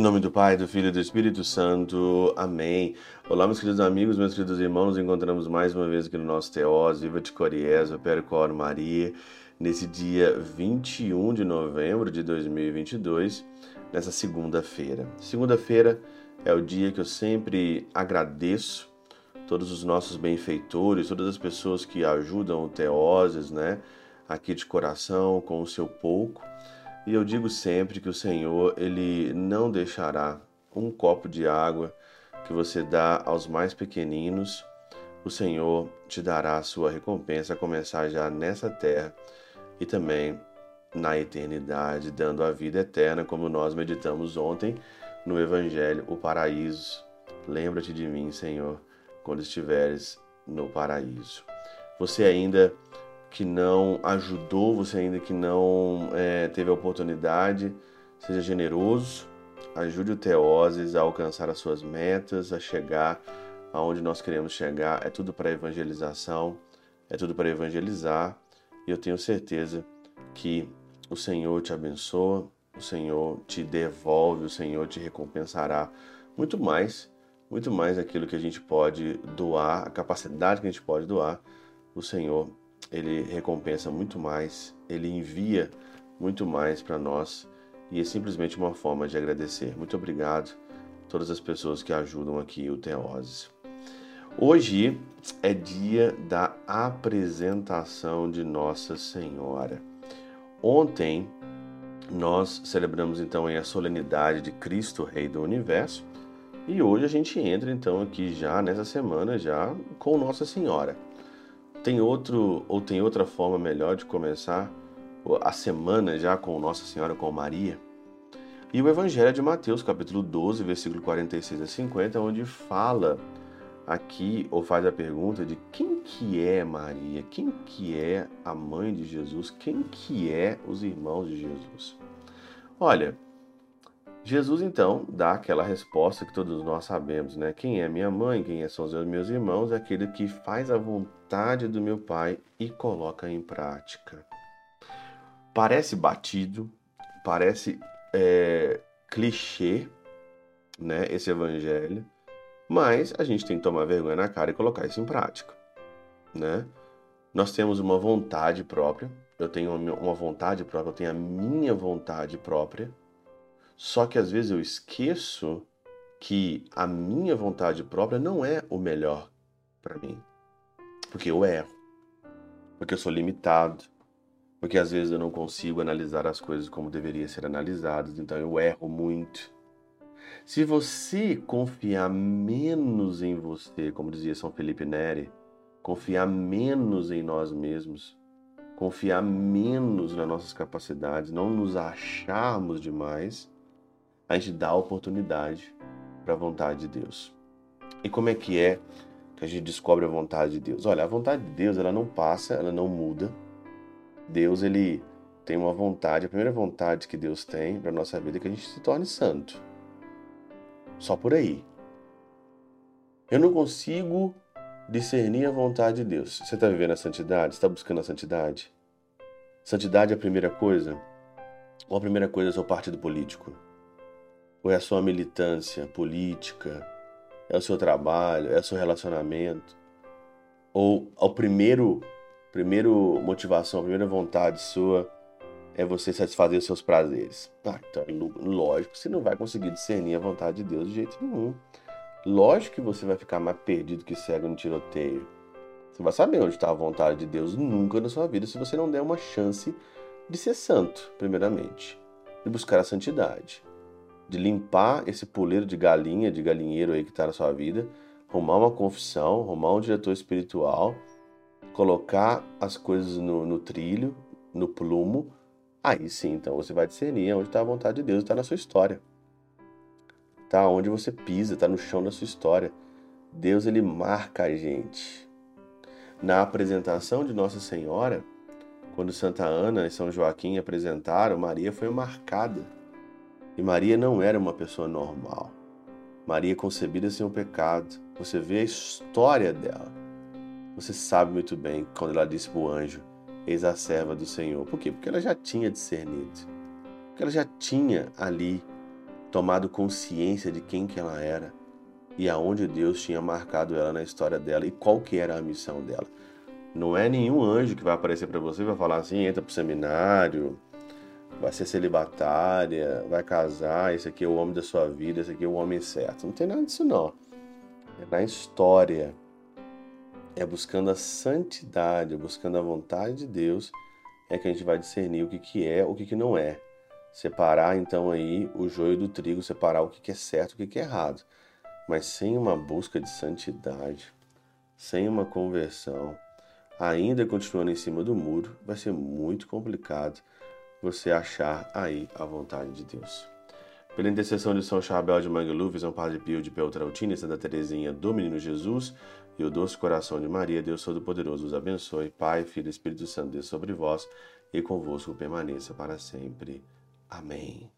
Em nome do Pai, do Filho e do Espírito Santo. Amém. Olá, meus queridos amigos, meus queridos irmãos. Nos encontramos mais uma vez aqui no nosso Teós, Viva de Coriés, Percor Maria, nesse dia 21 de novembro de 2022, nessa segunda-feira. Segunda-feira é o dia que eu sempre agradeço todos os nossos benfeitores, todas as pessoas que ajudam o Teoses, né? Aqui de coração, com o seu pouco. E eu digo sempre que o Senhor, ele não deixará um copo de água que você dá aos mais pequeninos, o Senhor te dará a sua recompensa, a começar já nessa terra e também na eternidade, dando a vida eterna, como nós meditamos ontem no Evangelho, o paraíso. Lembra-te de mim, Senhor, quando estiveres no paraíso. Você ainda que não ajudou, você ainda que não é, teve a oportunidade, seja generoso, ajude o Teoses a alcançar as suas metas, a chegar aonde nós queremos chegar. É tudo para evangelização, é tudo para evangelizar. E eu tenho certeza que o Senhor te abençoa, o Senhor te devolve, o Senhor te recompensará muito mais, muito mais aquilo que a gente pode doar, a capacidade que a gente pode doar. O Senhor ele recompensa muito mais, ele envia muito mais para nós e é simplesmente uma forma de agradecer. Muito obrigado a todas as pessoas que ajudam aqui o Teoses. Hoje é dia da apresentação de Nossa Senhora. Ontem nós celebramos então a solenidade de Cristo, Rei do Universo, e hoje a gente entra então aqui já nessa semana já com Nossa Senhora. Tem outro ou tem outra forma melhor de começar a semana já com Nossa Senhora com Maria? E o Evangelho de Mateus, capítulo 12, versículo 46 a 50, onde fala aqui ou faz a pergunta de quem que é Maria, quem que é a mãe de Jesus, quem que é os irmãos de Jesus. Olha, Jesus então dá aquela resposta que todos nós sabemos, né? Quem é minha mãe, quem são os meus irmãos, é aquele que faz a vontade do meu Pai e coloca em prática. Parece batido, parece é, clichê, né? Esse evangelho, mas a gente tem que tomar vergonha na cara e colocar isso em prática, né? Nós temos uma vontade própria, eu tenho uma vontade própria, eu tenho a minha vontade própria só que às vezes eu esqueço que a minha vontade própria não é o melhor para mim. Porque eu erro. Porque eu sou limitado. Porque às vezes eu não consigo analisar as coisas como deveriam ser analisadas, então eu erro muito. Se você confiar menos em você, como dizia São Felipe Neri, confiar menos em nós mesmos, confiar menos nas nossas capacidades, não nos acharmos demais, a gente dá oportunidade para a vontade de Deus. E como é que é que a gente descobre a vontade de Deus? Olha, a vontade de Deus, ela não passa, ela não muda. Deus, ele tem uma vontade, a primeira vontade que Deus tem para nossa vida é que a gente se torne santo. Só por aí. Eu não consigo discernir a vontade de Deus. Você está vivendo a santidade? Está buscando a santidade? Santidade é a primeira coisa? Ou a primeira coisa é o seu partido político? Ou é a sua militância política? É o seu trabalho? É o seu relacionamento? Ou a primeiro, primeiro motivação, a primeira vontade sua é você satisfazer os seus prazeres? Ah, então, lógico, você não vai conseguir discernir a vontade de Deus de jeito nenhum. Lógico que você vai ficar mais perdido que cego no tiroteio. Você vai saber onde está a vontade de Deus nunca na sua vida se você não der uma chance de ser santo, primeiramente, de buscar a santidade de limpar esse poleiro de galinha, de galinheiro aí que está na sua vida, arrumar uma confissão, arrumar um diretor espiritual, colocar as coisas no, no trilho, no plumo, aí sim, então você vai discernir onde está a vontade de Deus, está na sua história. Está onde você pisa, está no chão da sua história. Deus ele marca a gente. Na apresentação de Nossa Senhora, quando Santa Ana e São Joaquim apresentaram, Maria foi marcada e Maria não era uma pessoa normal. Maria concebida sem o pecado. Você vê a história dela. Você sabe muito bem quando ela disse para o anjo: Eis a serva do Senhor. Por quê? Porque ela já tinha discernido. Porque ela já tinha ali tomado consciência de quem que ela era e aonde Deus tinha marcado ela na história dela e qual que era a missão dela. Não é nenhum anjo que vai aparecer para você e vai falar assim, entra pro seminário, vai ser celibatária, vai casar, esse aqui é o homem da sua vida, esse aqui é o homem certo. Não tem nada disso não. É na história. É buscando a santidade, é buscando a vontade de Deus, é que a gente vai discernir o que, que é, o que, que não é. Separar então aí o joio do trigo, separar o que, que é certo, o que, que é errado. Mas sem uma busca de santidade, sem uma conversão, ainda continuando em cima do muro, vai ser muito complicado você achar aí a vontade de Deus. Pela intercessão de São Chabel de Mangluf, São Padre Pio de Peltrautina, Santa Teresinha do Menino Jesus e o doce coração de Maria, Deus Todo-Poderoso os abençoe. Pai, Filho e Espírito Santo, Deus sobre vós e convosco permaneça para sempre. Amém.